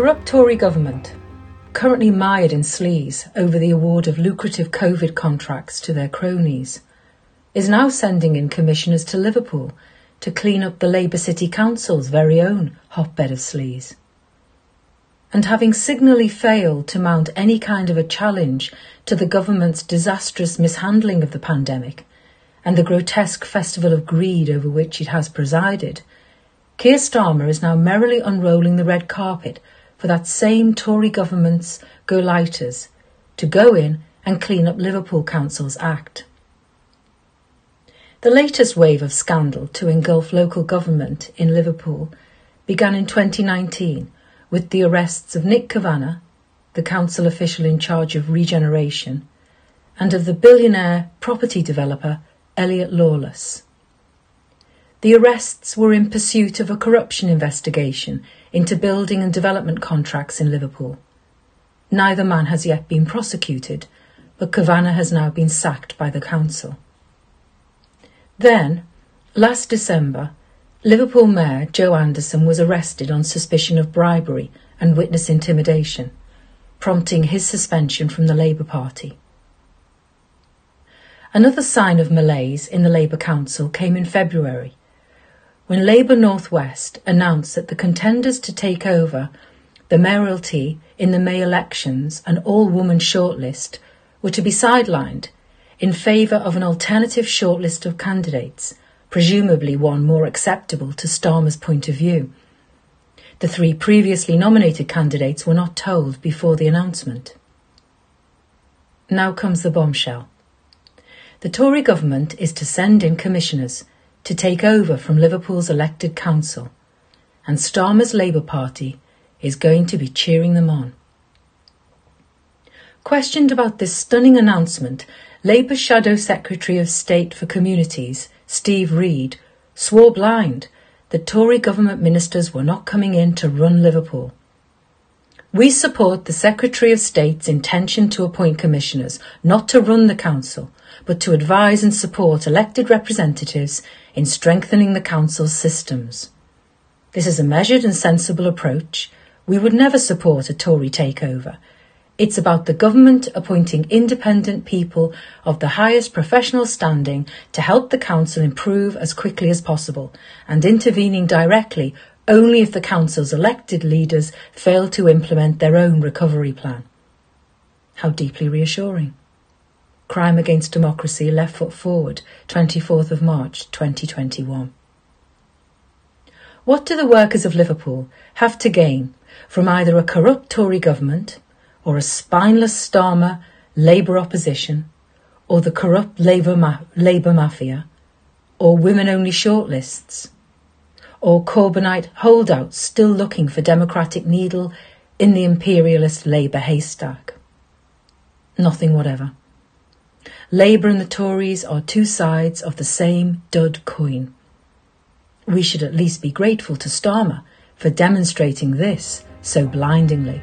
corrupt Tory government, currently mired in sleaze over the award of lucrative COVID contracts to their cronies, is now sending in commissioners to Liverpool to clean up the Labour City Council's very own hotbed of sleaze. And having signally failed to mount any kind of a challenge to the government's disastrous mishandling of the pandemic and the grotesque festival of greed over which it has presided, Keir Starmer is now merrily unrolling the red carpet for that same Tory government's gauleiters to go in and clean up Liverpool Council's act. The latest wave of scandal to engulf local government in Liverpool began in 2019 with the arrests of Nick Kavanagh, the council official in charge of regeneration, and of the billionaire property developer Elliot Lawless. The arrests were in pursuit of a corruption investigation into building and development contracts in Liverpool. Neither man has yet been prosecuted, but Kavanagh has now been sacked by the council. Then, last December, Liverpool Mayor Joe Anderson was arrested on suspicion of bribery and witness intimidation, prompting his suspension from the Labour Party. Another sign of malaise in the Labour Council came in February when Labour North West announced that the contenders to take over the mayoralty in the May elections and all-woman shortlist were to be sidelined in favour of an alternative shortlist of candidates, presumably one more acceptable to Starmer's point of view. The three previously nominated candidates were not told before the announcement. Now comes the bombshell. The Tory government is to send in commissioners to take over from Liverpool's elected council, and Starmer's Labour Party is going to be cheering them on. Questioned about this stunning announcement, Labour Shadow Secretary of State for Communities, Steve Reed, swore blind that Tory government ministers were not coming in to run Liverpool. We support the Secretary of State's intention to appoint commissioners, not to run the council, but to advise and support elected representatives in strengthening the Council's systems. This is a measured and sensible approach. We would never support a Tory takeover. It's about the government appointing independent people of the highest professional standing to help the Council improve as quickly as possible and intervening directly only if the Council's elected leaders fail to implement their own recovery plan. How deeply reassuring. Crime Against Democracy Left Foot Forward, 24th of March 2021. What do the workers of Liverpool have to gain from either a corrupt Tory government or a spineless Starmer Labour opposition or the corrupt Labour, ma- Labour mafia or women-only shortlists or Corbynite holdouts still looking for democratic needle in the imperialist Labour haystack? Nothing whatever. Labour and the Tories are two sides of the same dud coin. We should at least be grateful to Starmer for demonstrating this so blindingly.